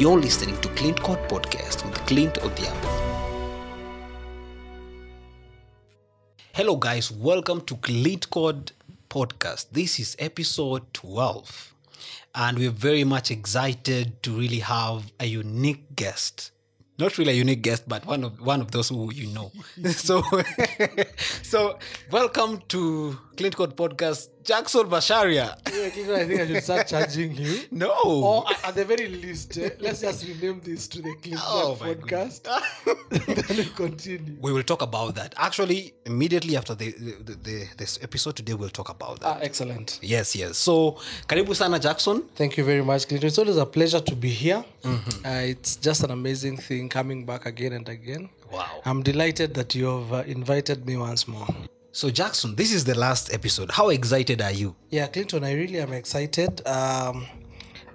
You're listening to Clint Court Podcast with Clint Odiabo. Hello, guys. Welcome to Clint Court Podcast. This is episode 12. And we're very much excited to really have a unique guest not really a unique guest, but one of one of those who you know. so, so welcome to Clint Code Podcast, Jackson Macharia. Yeah, I think I should start charging you. No. Or at- the very least, eh, let's just rename this to the Clint Oh, my Podcast. then we continue. we will talk about that. Actually, immediately after the, the, the this episode today, we'll talk about that. Ah, excellent. yes, yes. So, karibu sana Jackson. Thank you very much, Clint. It's always a pleasure to be here. Mm-hmm. Uh, it's just an amazing thing coming back again and again. Wow. I'm delighted that you have uh, invited me once more. So, Jackson, this is the last episode. How excited are you? Yeah, Clinton, I really am excited. Um,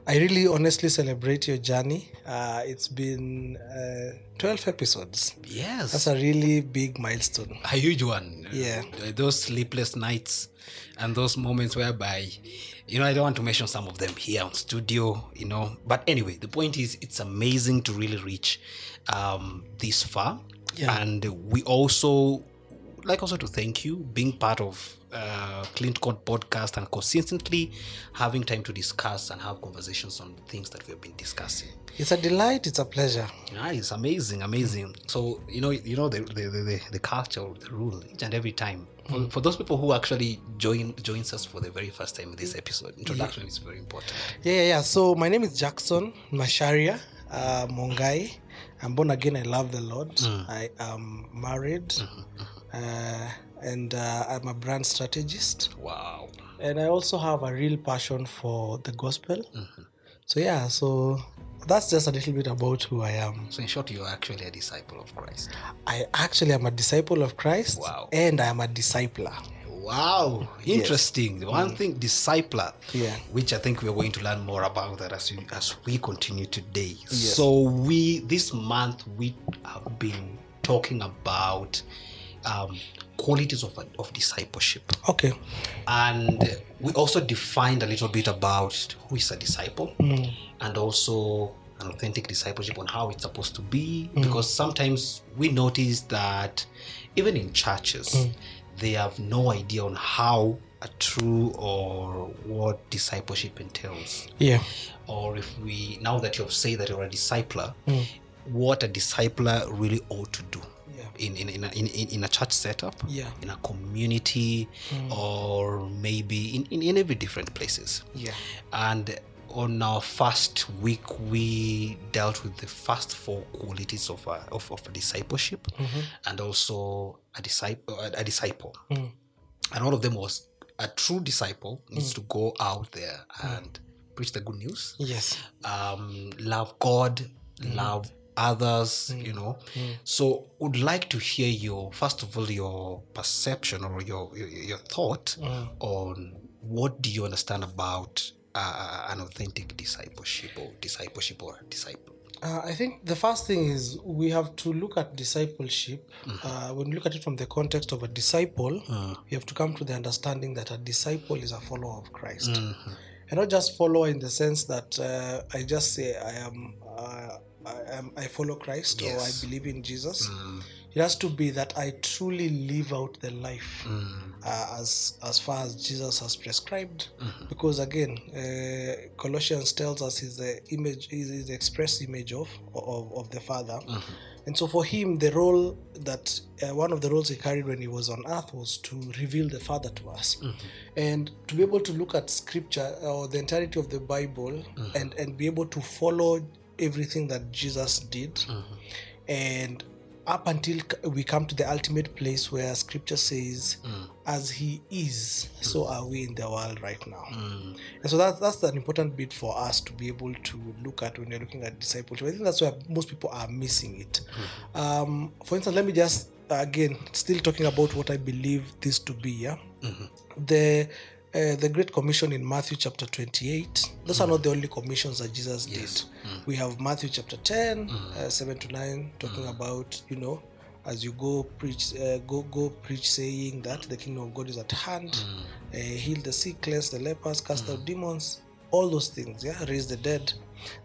I really honestly celebrate your journey. Uh, it's been uh, 12 episodes. Yes. That's a really big milestone. a huge one. Yeah. Uh, Those sleepless nights and those moments whereby, you know, I don't want to mention some of them here on studio, you know. But anyway, the point is, it's amazing to really reach um, this far. Yeah. And we also like also to thank you being part of uh, Clint Code podcast and consistently having time to discuss and have conversations on the things that we've been discussing. It's a delight. It's a pleasure. Ah, it's amazing, amazing. So you know, you know the the, the, the, culture, the rule each and every time. For, for those people who actually join joins us for the very first time in this episode, introduction is very important. Yeah, yeah, yeah. So my name is Jackson Macharia uh, Mongai. I'm born again. I love the Lord. I am married, uh, and uh, I'm a brand strategist. Wow. And I also have a real passion for the gospel. So yeah, so that's just a little bit about who I am. So in short, you are actually a disciple of Christ. I actually am a disciple of Christ, Wow. and I am a discipler. Wow, interesting. One thing, discipler, Yeah. which I think we're going to learn more about that as we as we continue today. So we this month we have been talking about um, qualities of of discipleship, Okay. and we also defined a little bit about who is a disciple, mm. and also an authentic discipleship on how it's supposed to be. Mm. Because sometimes we notice that even in churches, mm. they have no idea on how a true or what discipleship entails Yeah. or if we now that you have said that you're a discipler what a discipler really ought to do. In in, in, a, in, in a church setup Yeah. in a community hmm. or maybe in, in, in every different places. Yeah. and on our first week we dealt with the first four qualities of a, of, of a discipleship mm-hmm. and also a disciple a, a disciple. Hmm. And one of them was a true disciple hmm. needs to go out there and preach the good news. Yes. um, love god mm-hmm. love others you know. So would like to hear your first of all your perception or your your, your thought on what do you understand about uh, an authentic discipleship or discipleship or disciple Uh, I think the first thing is we have to look at discipleship. Uh, when we look at it from the context of a disciple, we have to come to the understanding that a disciple is a follower of Christ. And not just follower in the sense that uh, I just say I am, uh, I am, I follow Christ or I believe in Jesus. Mm. It has to be that I truly live out the life mm. uh, as as far as Jesus has prescribed. Mm-hmm. Because again, uh, Colossians tells us he's the image, he's the express image of of, of the Father. Mm-hmm. And so for him, the role that uh, one of the roles he carried when he was on earth was to reveal the Father to us, mm-hmm. and to be able to look at Scripture uh, or the entirety of the Bible and and be able to follow everything that Jesus did, mm-hmm. and up until we come to the ultimate place where Scripture says, mm. "As He is, so mm. are we in the world right now." Mm. And so that, that's an important bit for us to be able to look at when you're looking at discipleship. I think that's where most people are missing it. Mm-hmm. Um, for instance, let me just again still talking about what I believe this to be. Yeah, mm-hmm. the uh, the Great Commission in Matthew chapter 28. Those are not the only commissions that Jesus did. We have Matthew chapter 10, uh, 7 to 9, talking about, you know, as you go preach, uh, go go preach, saying that the kingdom of God is at hand, uh, heal the sick, cleanse the lepers, cast out demons, all those things. Yeah, raise the dead.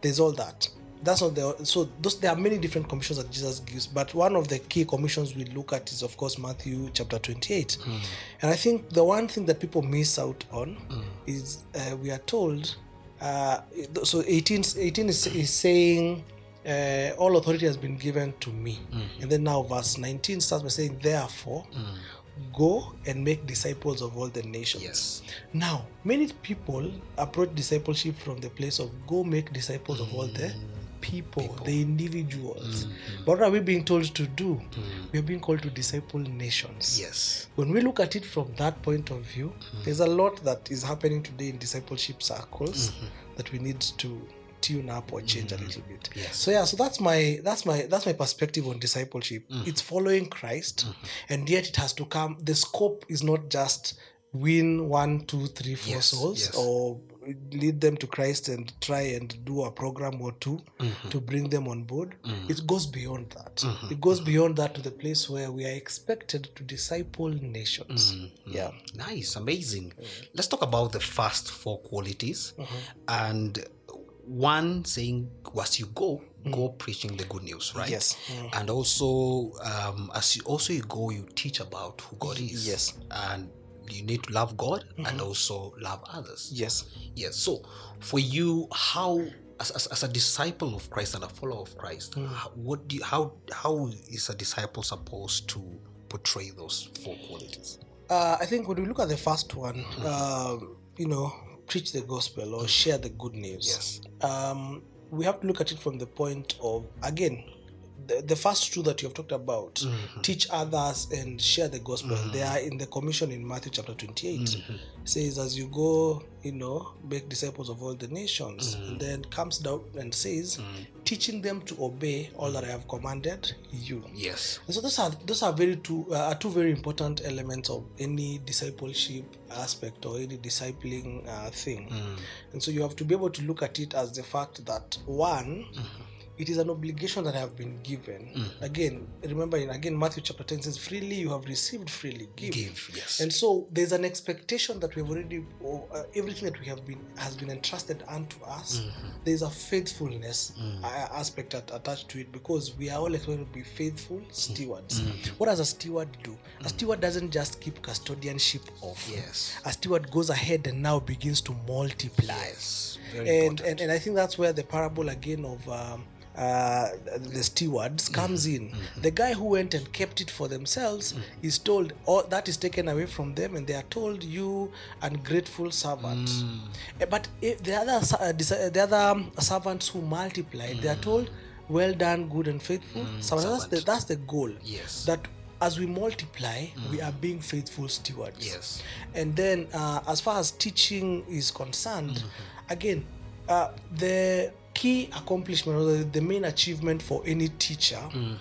There's all that. That's not the so those there are many different commissions that jesus gives but one of the key commissions we look at is of course matthew chapter 28 and i think the one thing that people miss out on is uh, we are told uh, so 18 18 is, is saying uh, all authority has been given to me. And then now verse 19 starts by saying therefore go and make disciples of all the nations. Yes. now, many people approach discipleship from the place of go make disciples of all the people, the individuals. Mm-hmm. But what are we being told to do? Mm-hmm. We are being called to disciple nations. Yes. When we look at it from that point of view, mm-hmm. there's a lot that is happening today in discipleship circles that we need to tune up or change a little bit. Yes. So yeah, so that's my that's my that's my perspective on discipleship. It's following Christ, and yet it has to come. The scope is not just win one, two, three, four Yes, souls yes. or lead them to Christ and try and do a program or 2 mm-hmm. to bring them on board. Mm-hmm. It goes beyond that. Mm-hmm. It goes beyond that to the place where we are expected to disciple nations. Yeah. Nice, amazing. Let's talk about the first four qualities. And one saying, as you go, mm. go preaching the good news, right? Yes. Mm. And also, um, as you also you go, you teach about who God is. Yes. And you need to love God and also love others. Yes. Yes. So, for you, how as, as, as a disciple of Christ and a follower of Christ, how, what do you, how how is a disciple supposed to portray those four qualities? Uh, I think when we look at the first one, um, you know, preach the gospel or share the good news. Yes. Um, we have to look at it from the point of again. The, the first two that you have talked about mm-hmm. teach others and share the gospel. They mm-hmm. are in the commission in matthew chapter 28 mm-hmm. says as you go you know make disciples of all the nations and then comes down and says teaching them to obey all that i have commanded you. Yes. and so those are those are very two uh, are two very important elements of any discipleship aspect or any discipling uh, thing. Mm. And so you have to be able to look at it as the fact that one, it is an obligation that I have been given. Again, remember in again Matthew chapter 10 says, freely you have received, freely give. Give. Yes. And so there's an expectation that we have already, uh, everything that we have been has been entrusted unto us. There's a faithfulness uh, aspect at, attached to it because we are all expected to be faithful stewards. What does a steward do? A steward doesn't just keep custodianship of. Yes. A steward goes ahead and now begins to multiply Yes. Very and, important. and and I think that's where the parable again of um, uh, the stewards comes in. The guy who went and kept it for themselves is told, all that is taken away from them, and they are told, "You ungrateful servant." Eh, But if the other uh, uh, the other servants who multiplied, they are told, "Well done, good and faithful." servant. That's the that's the goal. Yes. That as we multiply, we are being faithful stewards. Yes. And then, uh, as far as teaching is concerned, again, uh, the key accomplishment or the, the main achievement for any teacher mm-hmm.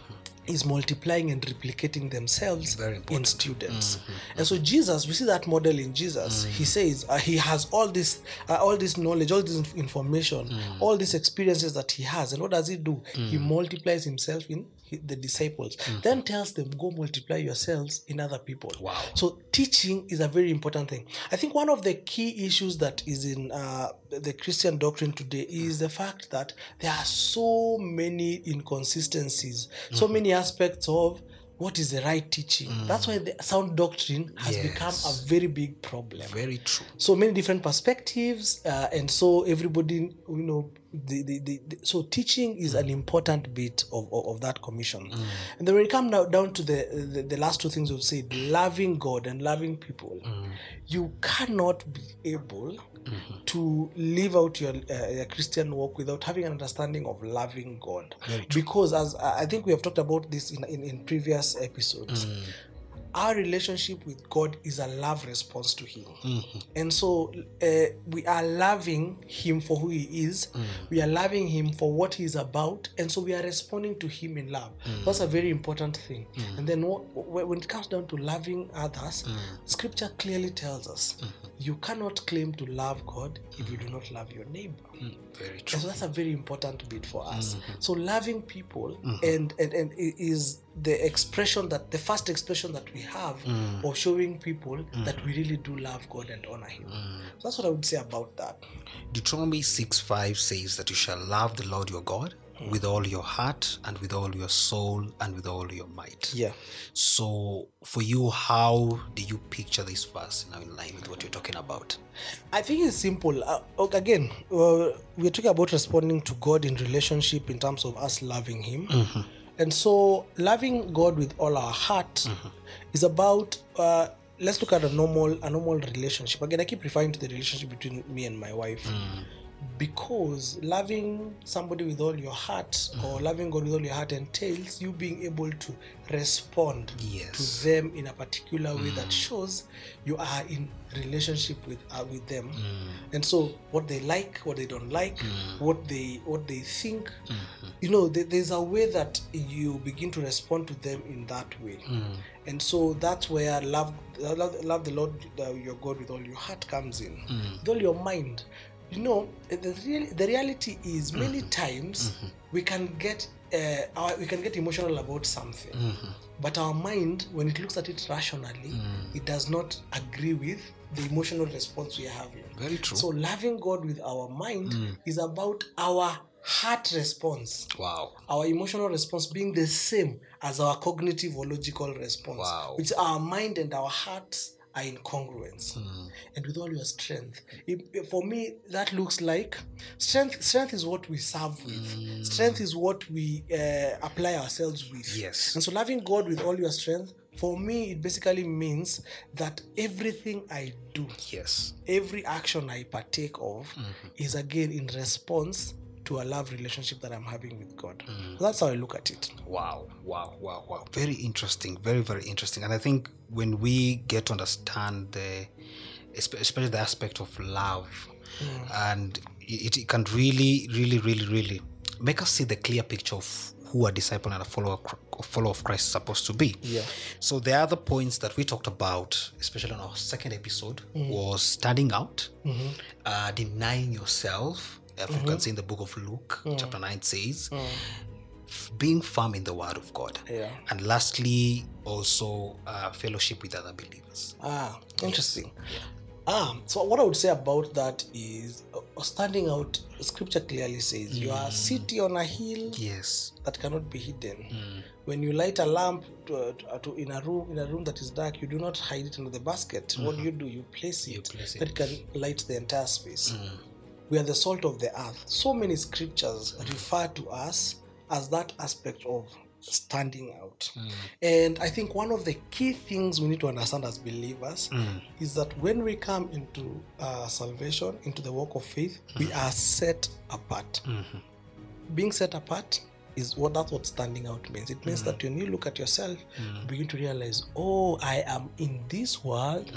is multiplying and replicating themselves in students. Mm-hmm. And so Jesus, we see that model in Jesus. He mm-hmm. says uh, he has all this, uh, all this knowledge, all this inf- information, mm. all these experiences that he has. And what does he do? He mm. multiplies himself in the disciples. Then tells them, "Go multiply yourselves in other people." Wow. So teaching is a very important thing. I think one of the key issues that is in uh, the Christian doctrine today is the fact that there are so many inconsistencies, so many aspects of what is the right teaching. That's why the sound doctrine has become a very big problem Very true. so many different perspectives uh, and so everybody you know the, the, the, the- so teaching is an mm. important bit of, of, of that commission. Mm. And then when it comes now down to the, the the last two things we've said loving god and loving people mm. you cannot be able mm-hmm. to live out your, uh, your christian walk without having an understanding of loving god. Because as i think we have talked about this in, in, in previous episodes our relationship with God is a love response to Him. Mm-hmm. And so uh, we are loving Him for who He is, mm. we are loving Him for what He is about, and so we are responding to Him in love. Mm. That's a very important thing. Mm. And then wh- wh- when it comes down to loving others, Scripture clearly tells us mm-hmm. you cannot claim to love God if you do not love your neighbor. Very And true. so that's a very important bit for us. Mm-hmm. So loving people mm-hmm. and, and and is the expression that the first expression that we have mm. of showing people mm. that we really do love God and honor Him. Mm. So that's what I would say about that. Deuteronomy 6 5 says that you shall love the Lord your God with all your heart and with all your soul and with all your might. yeah So, for you, how do you picture this verse now in line with what you're talking about? I think it's simple. Uh, again, uh, we're talking about responding to God in relationship in terms of us loving Him. And so, loving God with all our heart is about. Uh, let's look at a normal, a normal relationship. Again, I keep referring to the relationship between me and my wife. Because loving somebody with all your heart or mm. loving God with all your heart entails you being able to respond Yes. to them in a particular way that mm. shows you are in relationship with uh, with them. Mm. And so what they like what they don't like what they what they think mm-hmm. you know there, there's a way that you begin to respond to them in that way. And so that's where love love, love the lord uh, your god with all your heart comes in. With all your mind you know the, real, the reality is many times we can get uh, our, we can get emotional about something but our mind when it looks at it rationally it does not agree with the emotional response we are having Very true. so loving god with our mind is about our heart response wow. our emotional response being the same as our cognitive or logical response Wow. which our mind and our hearts are in congruence hmm. and with all your strength if- for me that looks like strength strength is what we serve with. Hmm. Strength is what we uh, apply ourselves with. Yes. and so loving god with all your strength for me it basically means that everything i do Yes. every action I partake of mm-hmm. is again in response to a love relationship that I'm having with God. Mm. So that's how I look at it. Wow, wow, wow, wow. Very interesting. Very, very interesting. And I think when we get to understand the, especially the aspect of love, mm. and it, it can really, really, really, really make us see the clear picture of who a disciple and a follower, follower of Christ is supposed to be. Yeah. So the other points that we talked about, especially on our second episode, mm. was standing out, mm-hmm. uh, denying yourself. If you can see in the book of Luke, chapter 9 says, f- being firm in the word of God. Yeah. And lastly, also uh, fellowship with other believers. Ah, interesting. Ah, so what I would say about that is uh, standing out. Scripture clearly says you are a city on a hill Yes. that cannot be hidden. When you light a lamp to, uh, to, in a room in a room that is dark, you do not hide it under the basket. What do you do? You place it place that can light the entire space. We are the salt of the earth. So many scriptures refer to us as that aspect of standing out. Mm. And I think one of the key things we need to understand as believers mm. is that when we come into uh, salvation, into the walk of faith, mm. we are set apart. Mm-hmm. Being set apart is what that's what standing out means. It means that when you look at yourself, you begin to realize, oh, I am in this world,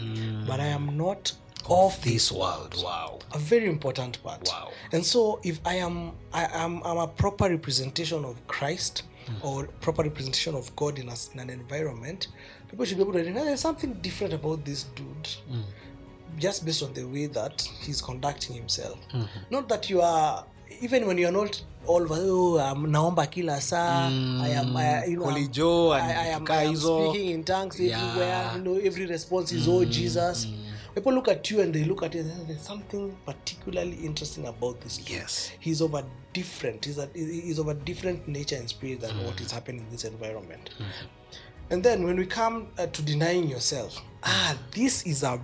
but I am not of This world. Wow. a very important part. Wow. And so if I am I am I'm a proper representation of Christ or proper representation of God in, a, in an environment, people should be able to recognize there's something different about this dude. Just based on the way that he's conducting himself. Not that you are even when you're not all oh, um, naomba kila saa, I am, I, you know, Holy Joe I, I am, I am speaking in tongues Yeah. everywhere. You know, every response is oh Jesus. People look at you and they look at you. and There's something particularly interesting about this. Yes. he's of a different. He's, a, he's of a different nature and spirit than what is happening in this environment. And then when we come uh, to denying yourself, ah, this is a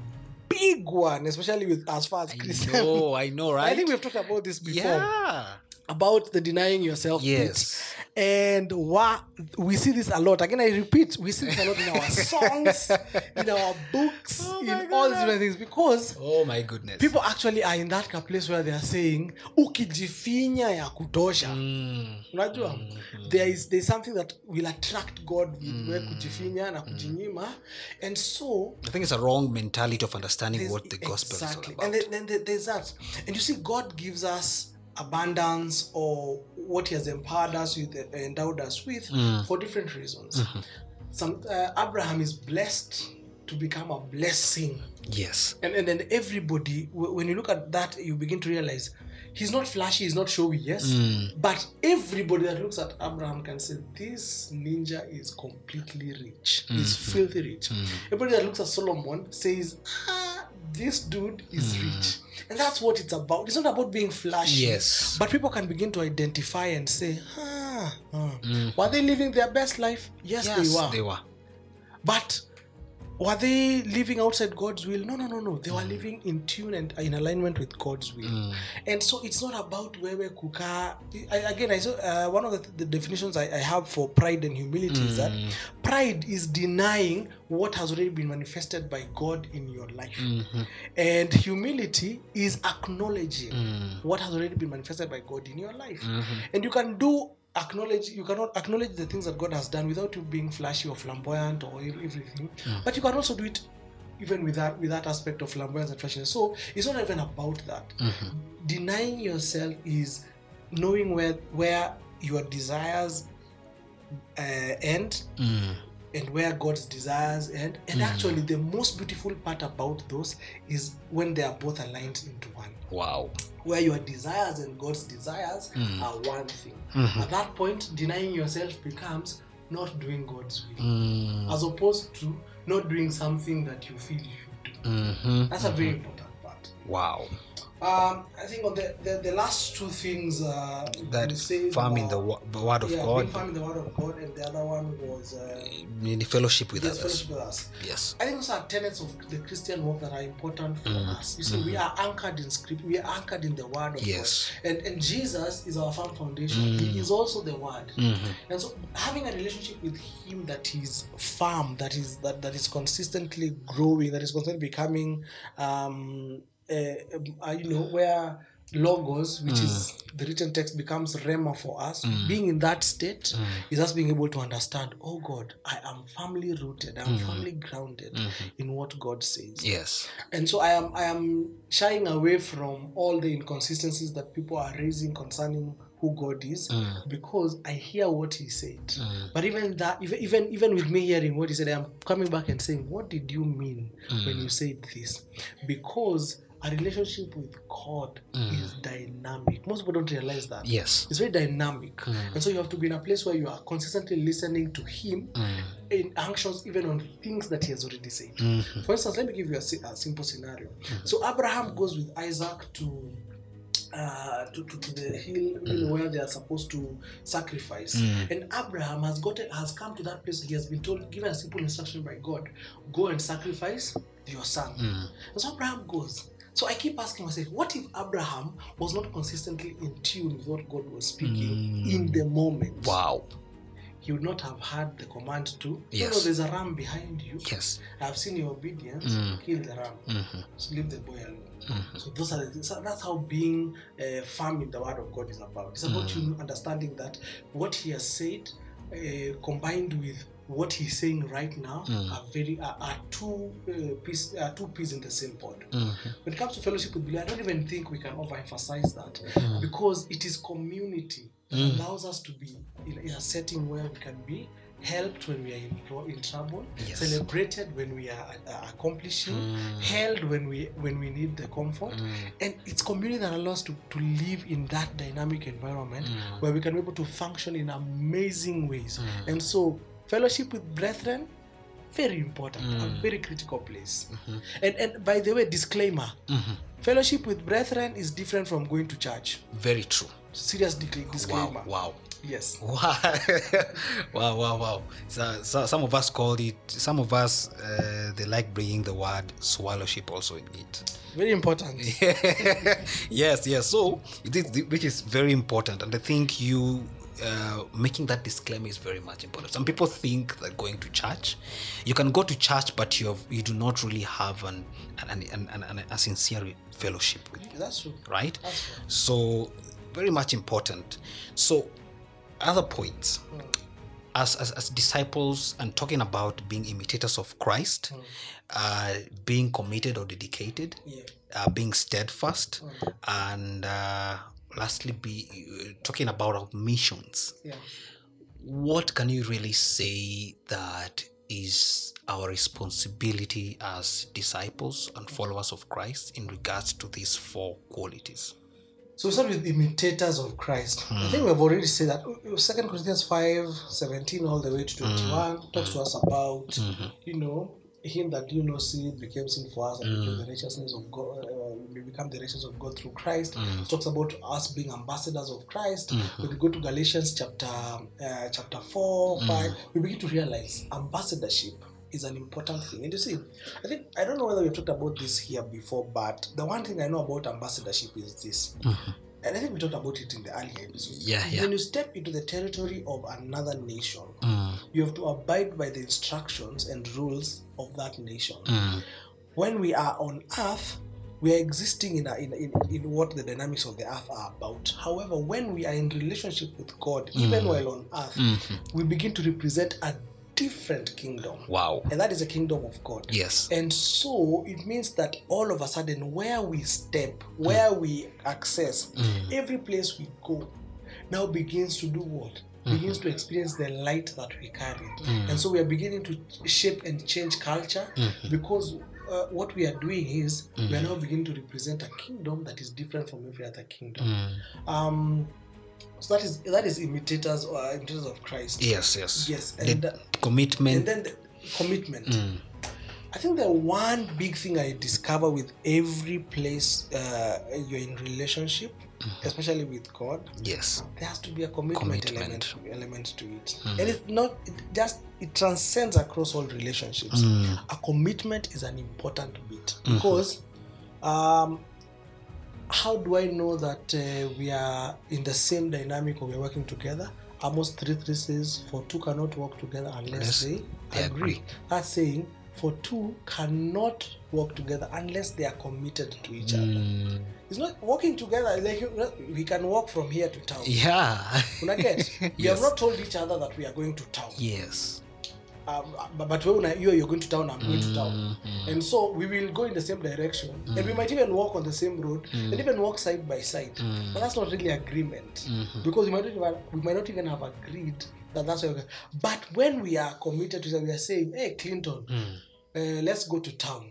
big one, especially with as far as Christian. No, I know, right? I think we've talked about this before Yeah. about the denying yourself. Yes. And wow, we see this a lot. Again, I repeat, we see this a lot in our songs, in our books, Oh in all these different things. Because Oh my goodness. people actually are in that place where they are saying ukijifinya ya kutosha. Mm. unajua there is there's something that will attract god with wewe kujifinya na kujinyima. And so I think it's a wrong mentality of understanding what the gospel exactly is all and then, then there's that. And you see god gives us abundance or what he has empowered us with endowed us with mm. for different reasons. Mm-hmm. Some uh, abraham is blessed to become a blessing. Yes. and, and then everybody wh- when you look at that you begin to realize he's not flashy he's not showy yes? Mm. But everybody that looks at abraham can say this ninja is completely rich. He's mm-hmm. filthy rich. Mm-hmm. Everybody that looks at solomon says ah this dude is mm. rich and that's what it's about it's not about being flashy Yes. but people can begin to identify and say ah, ah. were they living their best life yes, yes, they were They were. but were they living outside God's will? No, no, no, no. They were mm. living in tune and in alignment with God's will. Mm. And so it's not about where we kuka. Again, I saw uh, one of the, the definitions I, I have for pride and humility is that mm. pride is denying what has already been manifested by God in your life, mm-hmm. and humility is acknowledging what has already been manifested by God in your life. Mm-hmm. And you can do acknowledge you cannot acknowledge the things that god has done without you being flashy or flamboyant or ev- everything. Hmm. But you can also do it even with that with that aspect of flamboyance and flashiness. So it's not even about that. Mm-hmm. Denying yourself is knowing where where your desires uh, end mm. And where God's desires end. And actually, the most beautiful part about those is when they are both aligned into one Wow. where your desires and God's desires are one thing. At that point, denying yourself becomes not doing God's will, Mm. as opposed to not doing something that you feel you should do. Mhm. That's a very important part. Wow. Um, I think on the, the, the last two things uh, That is farming were- the, wo- the word of yeah, God, firm in the word of God, and the other one was uh, in the fellowship with yes, others. fellowship with us. Yes. I think those are tenets of the Christian walk that are important for Mm, us. You see, we are anchored in script, we are anchored in the word of Yes. God. And and Jesus is our firm foundation. Mm. He is also the word. Mhm. And so having a relationship with him that is firm, that is that, that is consistently growing, that is constantly becoming um uh, um, uh, you know, where logos, which is mm. the written text, becomes rhema for us. Mm. Being in that state mm. is us being able to understand, oh God, I am firmly rooted, I'm firmly grounded mm-hmm. in what God says. Yes. And so I am I am shying away from all the inconsistencies that people are raising concerning who God is because I hear what he said. But even that even, even even with me hearing what he said, I am coming back and saying, What did you mean when you said this? Because a relationship with God mm. is dynamic. Most people don't realize that. Yes. It's very dynamic. Mm. And so you have to be in a place where you are consistently listening to Him mm. in actions, even on things that He has already said. Mm-hmm. For instance, let me give you a, a simple scenario. Mm-hmm. So Abraham goes with Isaac to. Uh, to, to, to the hill know, where they are supposed to sacrifice and abraham has got has come to that place he has been told given a simple instruction by god go and sacrifice your son and so abraham goes so i keep asking myself what if abraham was not consistently in tune with what god was speaking in the moment Wow. he would not have had the command to you Yes. know there's a ram behind you Yes. I've seen your obedience Mm. kill the ram. Mhm. So leave the boy alone. Mhm. So those are the so That's how being uh, firm in the word of God is about. It's about you understanding that what He has said, uh, combined with what He's saying right now, mm. are very are, are two uh, piece are two peas in the same pod. Mhm. When it comes to fellowship with believers, I don't even think we can overemphasize that mm. because it is community that mm. allows us to be in, in a setting where we can be helped when we are in, in trouble, Yes. celebrated when we are uh, accomplishing, held when we when we need the comfort, and it's community that allows us to, to live in that dynamic environment where we can be able to function in amazing ways. And so, fellowship with brethren. Very important, a mm. very critical place. Mm-hmm. And and by the way, disclaimer: mm-hmm. fellowship with brethren is different from going to church. Very true. Serious di- disclaimer. Wow. Wow. Yes. Wow, wow, wow, wow. So, so some of us call it, some of us, uh, they like bringing the word swallowship also in it. Very important. yes, yes. So, it is, which is very important. And I think you uh, making that disclaimer is very much important. Some people think that going to church, you can go to church, but you have, you do not really have an, an, an, an, an, a sincere fellowship with That's true. right? That's true. So very much important. So other points. As, as, as disciples and talking about being imitators of Christ, uh, being committed or dedicated, Yeah. uh, being steadfast, and uh, lastly, be uh, talking about our missions. Yeah. What can you really say that is our responsibility as disciples and followers of Christ in regards to these four qualities? So we start with imitators of Christ. I think we've already said that. Second Corinthians 5, 17 all the way to 21 talks to us about, you know, him that you know sin became sin for us and became the righteousness of God. Uh, we become the righteousness of God through Christ. It talks about us being ambassadors of Christ. When we go to Galatians chapter uh, chapter four, five, we begin to realize ambassadorship is an important thing. And you see, I think I don't know whether we've talked about this here before, but the one thing I know about ambassadorship is this. And I think we talked about it in the earlier episode. Yeah, yeah. When you step into the territory of another nation, Mm, you have to abide by the instructions and rules of that nation. mm, When we are on earth, we are existing in, a, in, in, in what the dynamics of the earth are about. However, when we are in relationship with God, even while on earth, mhm. we begin to represent a different kingdom. Wow. And that is a kingdom of God. Yes. And so it means that all of a sudden, where we step, where we access, Mm. every place we go now begins to do what? Begins to experience the light that we carry. Mm. And so we are beginning to shape and change culture Mhm. because uh, what we are doing is we are now beginning to represent a kingdom that is different from every other kingdom. Mm. Um, so that is that is imitators or imitators of Christ. Yes, yes. Yes, The and, uh, commitment. and then the commitment. Mm. I think the one big thing I discover with every place uh, you're in relationship, especially with God, Yes. there has to be a commitment, Commitment. element element to it, Mm. and it's not it just it transcends across all relationships. Mm. A commitment is an important bit Mhm. because um, how do I know that uh, we are in the same dynamic or we're working together? Amos 3 3 says, For two cannot work together unless Unless they, they agree. agree. That's saying, For two cannot work together unless they are committed to each other. Mm. It's not working together, like we can walk from here to town. Yeah. Una get? We Yes. have not told each other that we are going to town. Yes. Um, but, but when you you're going to town, I'm going to town. Mhm. And so we will go in the same direction, and we might even walk on the same road, and even walk side by side. Mm. But that's not really agreement, Mhm. because we might not even we might not even have agreed that that's what. But when we are committed to that, we are saying, "Hey, Clinton, Mm. uh, let's go to town."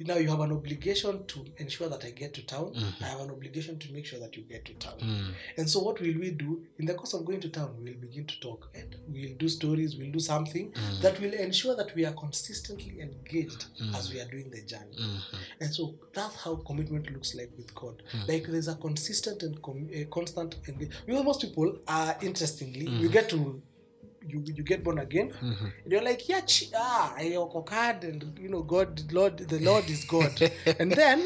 Now you have an obligation to ensure that I get to town. Mhm. I have an obligation to make sure that you get to town. Mm. And so what will we do in the course of going to town? We'll begin to talk and we'll do stories. We'll do something Mm. that will ensure that we are consistently engaged Mm. as we are doing the journey. Mhm. And so that's how commitment looks like with God. Mm. Like there's a consistent and com- a constant. Engage. You know, most people are interestingly, Mm. you get to. You, you get born again Mhm. and you're like yeah ch- ah I okokad and you know God Lord the Lord is God and then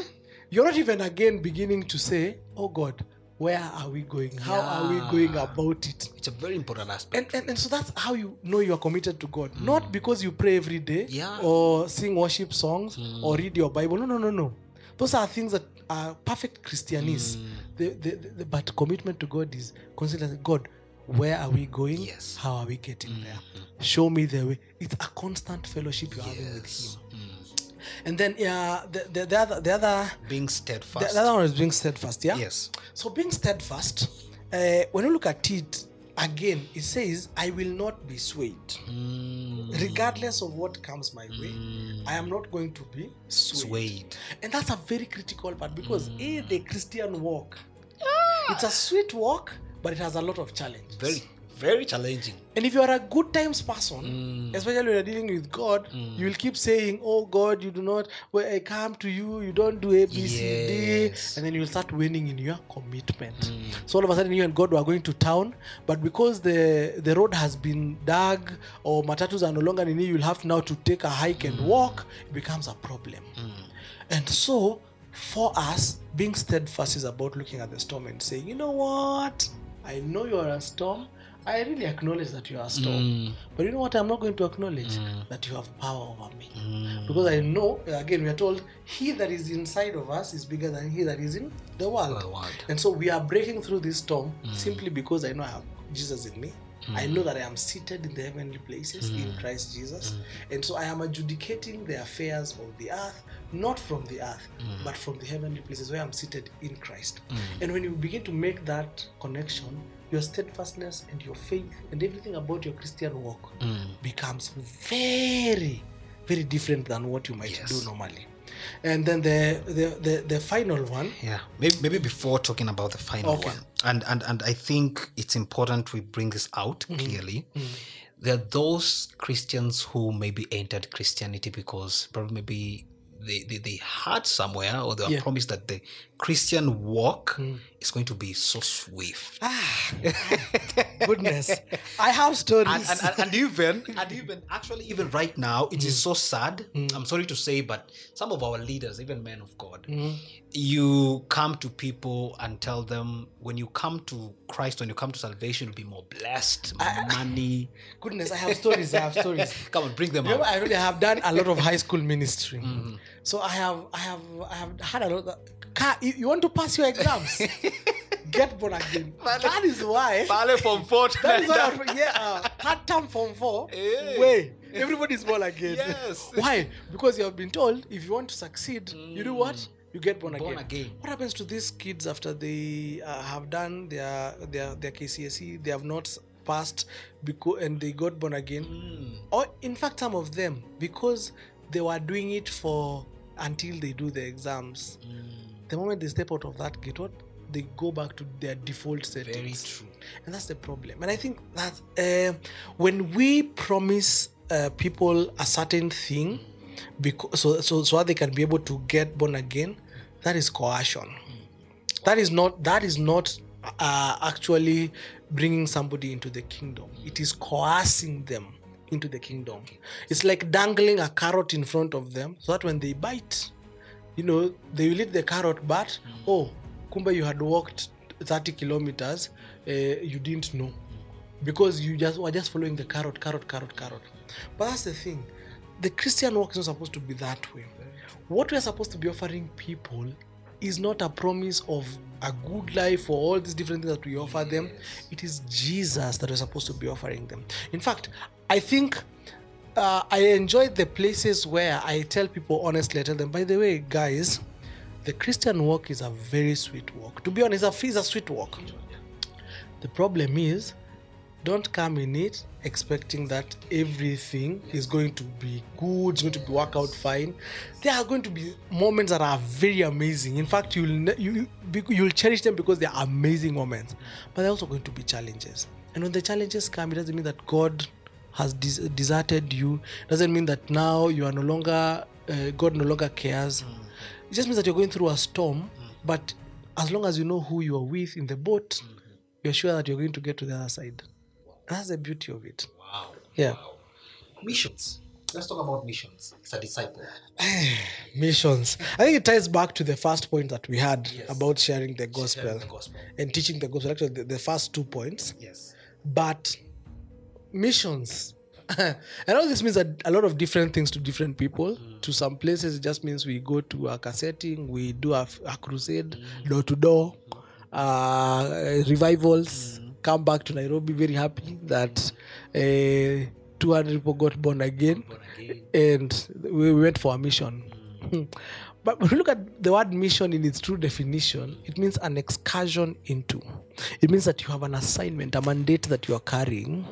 you're not even again beginning to say oh God where are we going how are we going about it It's a very important aspect. and, and, and so that's how you know you are committed to God. Not because you pray every day Yeah. or sing worship songs Mm. or read your Bible. No, no, no, no. Those are things that are perfect Christianese. Mm. The, the, the, but commitment to God is considered God, where are we going? Yes. How are we getting there? Mhm. Show me the way. It's a constant fellowship you're having with Yes. Him. Mm. And then yeah, the, the, the other the other Being steadfast. the other one is being steadfast. Yeah. Yes. So being steadfast, uh, when you look at it again, it says, "I will not be swayed, Mm. regardless of what comes my way. Mm. I am not going to be swayed." swayed. And that's a very critical part because Mm. in the Christian walk, it's a sweet walk, but it has a lot of challenges. Very, very challenging. And if you are a good times person, Mm. especially when you're dealing with God, Mm. you will keep saying, "Oh God, you do not. When I come to you, you don't do A, B, C, D," Yes. and then you will start winning in your commitment. Mm. So all of a sudden, you and God were going to town, but because the the road has been dug or matatus are no longer in you, you'll have now to take a hike and walk. It becomes a problem. Mm. And so, for us, being steadfast is about looking at the storm and saying, you know what? I know you are a storm. I really acknowledge that you are a storm. Mm. But you know what? I'm not going to acknowledge Mm. that you have power over me. Mm. Because I know, again, we are told, he that is inside of us is bigger than he that is in the world. The world. And so we are breaking through this storm Mm. simply because I know I have Jesus in me. I know that I am seated in the heavenly places in Mm. Christ Jesus. Mm. And so I am adjudicating the affairs of the earth, not from the earth, Mm. but from the heavenly places where I'm seated in Christ. Mm. And when you begin to make that connection, your steadfastness and your faith and everything about your Christian walk Mm. becomes very, very different than what you might Yes. do normally. And then the, the, the, the final one, Yeah, maybe, maybe before talking about the final Okay. one, and and and I think it's important we bring this out mm-hmm. clearly. Mm-hmm. There are those Christians who maybe entered Christianity because probably maybe they, they, they heard somewhere or they were Yeah. promised that the Christian walk hmm. is going to be so swift. Ah, goodness. I have stories. and, and, and, and even and even actually even right now it is hmm. so sad hmm. i'm sorry to say but some of our leaders even men of god you come to people and tell them when you come to christ when you come to salvation you'll be more blessed ah, money goodness, I have stories. I have stories. come on bring them You know, out I really have done a lot of high school ministry. So I have, I have, I have had a lot. Of, Ka, you, you want to pass your exams? Get born again. That is why. Pale from four. That is why. I'm, Yeah, uh, hard term form four. Hey. Way everybody's born again. Yes. why? Because you have been told if you want to succeed, you do what? You get born, Born again. again. What happens to these kids after they uh, have done their their their KCSE? They have not passed because and they got born again Mm. or in fact some of them because they were doing it for until they do the exams the moment they step out of that gate what? They go back to their default settings. very true. And that's the problem. And i think that uh, when we promise uh, people a certain thing because so, so so that they can be able to get born again that is coercion. That is not that is not uh, actually bringing somebody into the kingdom. It is coercing them into the kingdom. It's like dangling a carrot in front of them so that when they bite you know they will eat the carrot but oh kumba you had walked 30 kilometers uh, you didn't know. Because you just were just following the carrot carrot carrot carrot. But that's the thing. The christian walk is not supposed to be that way. What we are supposed to be offering people is not a promise of a good life for all these different things that we offer them. It is jesus that we're supposed to be offering them. In fact i think uh, I enjoy the places where I tell people honestly, I tell them, by the way, guys, the Christian walk is a very sweet walk. To be honest, it's a, sweet walk. The problem is, don't come in it expecting that everything is going to be good, it's going to work out fine. There are going to be moments that are very amazing. In fact, you'll you you'll cherish them because they're amazing moments. But they're also going to be challenges. And when the challenges come, it doesn't mean that God has des- deserted you. Doesn't mean that now you are no longer uh, God no longer cares. Mm. It just means that you're going through a storm. Mm. But as long as you know who you are with in the boat, mm-hmm. you're sure that you're going to get to the other side. That's the beauty of it. wow Yeah. missions let's talk about missions it's a disciple Missions. I think it ties back to the first point that we had Yes. about sharing the gospel, Sharing the gospel and teaching the gospel. Actually, the, the first two points. yes But missions. and all this means that a lot of different things to different people. To some places, it just means we go to a cassetting, we do a, a crusade, door to door, uh, revivals, come back to Nairobi very happy that uh, 200 people got born again born again and we we went for a mission. but when you look at the word mission in its true definition, it means an excursion into. It means that you have an assignment, a mandate that you are carrying.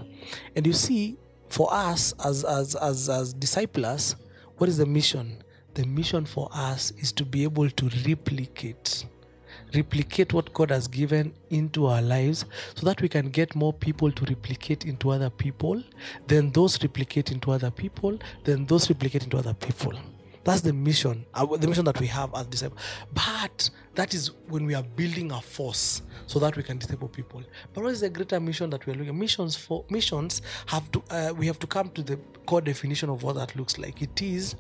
And you see, for us as as as, as disciples, what is the mission? The mission for us is to be able to replicate replicate what God has given into our lives so that we can get more people to replicate into other people, then those replicate into other people, then those replicate into other people. That's the mission, uh, the mission that we have as disciples. But that is when we are building a force so that we can disciple people. But what is the greater mission that we are looking at? Missions for missions have to uh, we have to come to the core definition of what that looks like. It is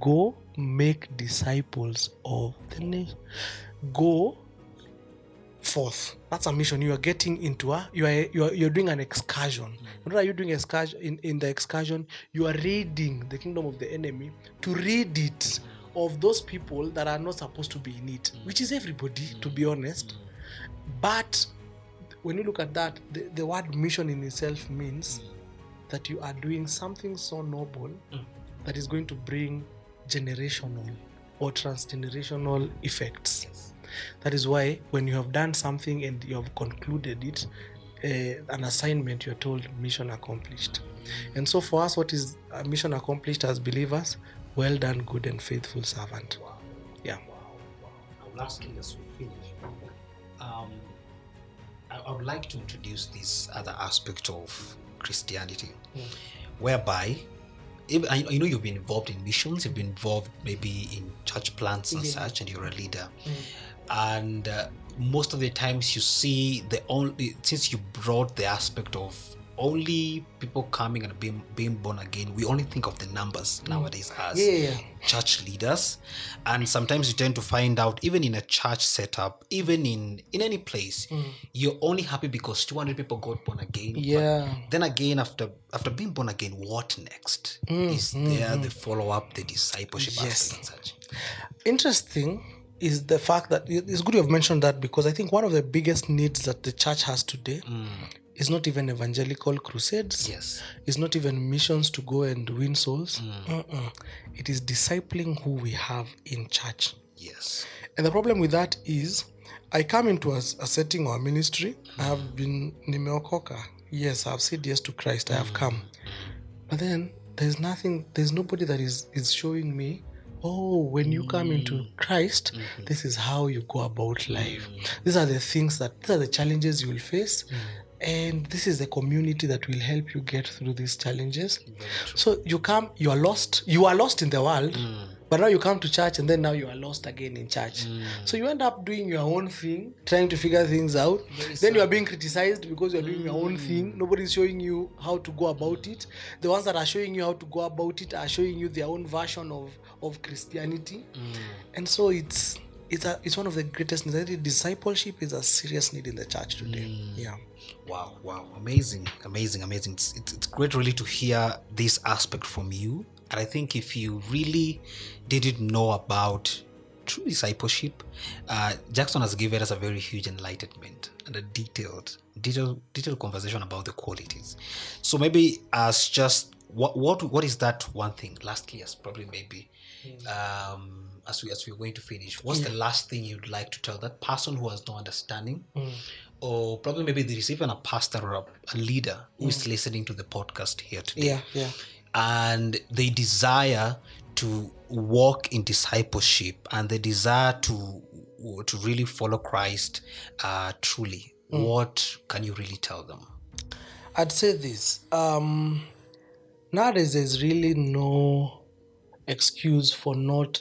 go make disciples of the nation go forth. That's a mission. You are getting into a you are you are you're doing an excursion. What are you doing excursion in, in the excursion you are raiding the kingdom of the enemy to raid it mm-hmm. of those people that are not supposed to be in it mm-hmm. which is everybody to be mm-hmm. honest. But when you look at that the, the word mission in itself means that you are doing something so noble that is going to bring generational or transgenerational effects. That is why when you have done something and you have concluded it, uh, an assignment, you're told mission accomplished. And so for us, what is a mission accomplished as believers? Well done, good and faithful servant. Yeah. I will ask you as we finish. Um, I, I would like to introduce this other aspect of Christianity, whereby even, I, I know you've been involved in missions, you've been involved maybe in church plants and Yeah. such, and you're a leader. And uh, most of the times you see the only, since you brought the aspect of only people coming and being, being born again, we only think of the numbers mm. nowadays as Yeah, church leaders. And sometimes you tend to find out even in a church setup even in in any place mm. you're only happy because 200 people got born again. But Yeah. then again after after being born again what next? Mm, Is there the follow-up the discipleship Yes. aspect and such? Interesting is the fact that it's good you have mentioned that because I think one of the biggest needs that the church has today mm. is not even evangelical crusades. yes It's not even missions to go and win souls. Mm. Mm-mm. It is discipling who we have in church. yes And the problem with that is, I come into a, a setting or a ministry. I have mm. been nimeokoka. Yes, I've said yes to Christ. I have come. But then there's nothing. There's nobody that is is showing me. Oh, when you come into mm. Christ, mm-hmm. this is how you go about life. Mm. These are the things that these are the challenges you will face, mm. and this is the community that will help you get through these challenges. So you come, you are lost. You are lost in the world, but now you come to church, and then now you are lost again in church. Mm. So you end up doing your own thing, trying to figure things out. then you are being criticized because you are doing your own mm. thing. Nobody is showing you how to go about it. The ones that are showing you how to go about it are showing you their own version of of Christianity, mm. and so it's. It's, a, it's one of the greatest needs. Discipleship is a serious need in the church today. Yeah. Wow, wow, amazing, amazing, amazing. It's, it's, it's great, really, to hear this aspect from you. And I think if you really didn't know about true discipleship, uh, Jackson has given us a very huge enlightenment and a detailed, detailed, detailed conversation about the qualities. So maybe as just what what what is that one thing? Lastly, as probably maybe. Um, as we as we're going to finish, what's the last thing you'd like to tell that person who has no understanding or probably maybe there is even a pastor or a, a leader who is listening to the podcast here today Yeah. Yeah. And they desire to walk in discipleship and they desire to to really follow christ uh, truly what can you really tell them I'd say this. Um, nowadays, there's really no excuse for not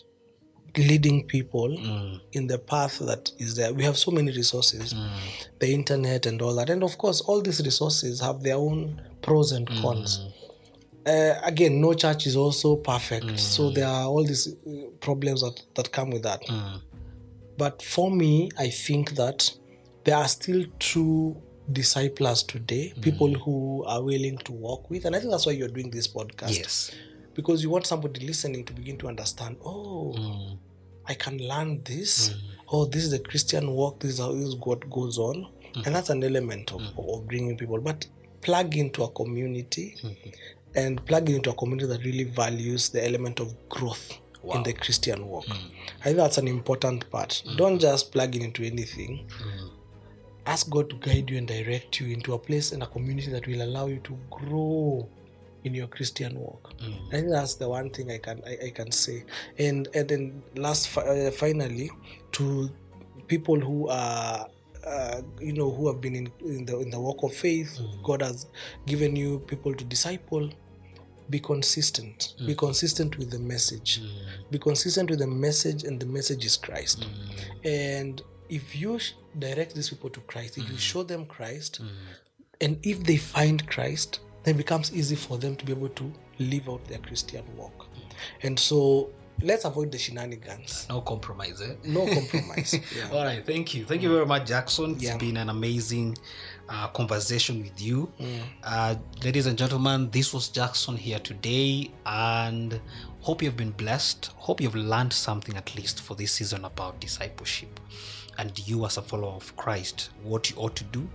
leading people in the path that is there. We have so many resources, the internet and all that. And of course, all these resources have their own pros and cons. Uh, again, no church is also perfect. Mm. So there are all these uh, problems that, that come with that. Mm. But for me, I think that there are still true disciples today, mm. people who are willing to walk with. And I think that's why you're doing this podcast. yes Because you want somebody listening to begin to understand, oh, I can learn this. Oh, this is the Christian walk. This is how this is what goes on. And that's an element of, of bringing people. But plug into a community and plug into a community that really values the element of growth in the Christian walk. Hmm. I think that's an important part. Hmm. Don't just plug in into anything. Hmm. Ask God to guide you and direct you into a place and a community that will allow you to grow in your Christian walk. I think that's the one thing I can I, I can say. And and then last uh, finally to people who are uh, you know who have been in, in the in the walk of faith, God has given you people to disciple. Be consistent. Be mm. consistent with the message. Mm. Be consistent with the message, and the message is Christ. Mm. And if you sh- direct these people to Christ, if you show them Christ, and if they find Christ, then it becomes easy for them to be able to live out their Christian walk. And so let's avoid the shenanigans. no compromise eh? No compromise. Yeah. All right, thank you. Thank you very much, Jackson. It's Yeah. been an amazing uh, conversation with you. Mm. Uh, ladies and gentlemen, this was Jackson here today, and hope you've been blessed. Hope you've learned something at least for this season about discipleship. And you, as a follower of Christ, what you ought to do,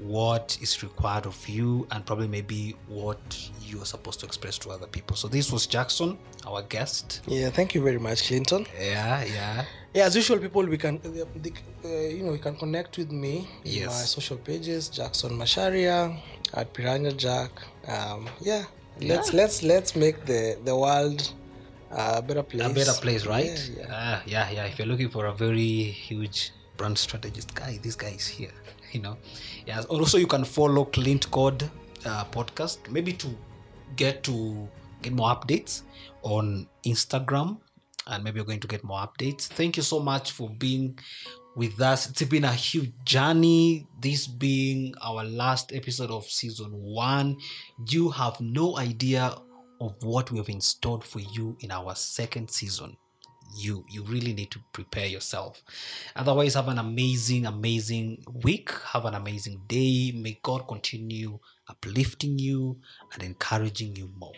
what is required of you, and probably maybe what you are supposed to express to other people. So, this was Jackson, our guest. Yeah, thank you very much, Clinton. Yeah, yeah. Yeah, as usual, people, we can, uh, they, uh, you know, you can connect with me in Yes. my social pages, Jackson Macharia at Piranha Jack. Um, yeah, let's let's let's make the the world a better place. a better place, right? Yeah, yeah. Ah, yeah, yeah. If you're looking for a very huge brand strategist guy, this guy is here. You know, yes. Also, you can follow Clint Code uh, podcast maybe to get to get more updates on instagram and maybe you're going to get more updates. Thank you so much for being with us. It's been a huge journey. This being our last episode of season one you have no idea of what we have installed for you in our second season you you really need to prepare yourself. Otherwise have an amazing amazing week. Have an amazing day. May god continue uplifting you and encouraging you more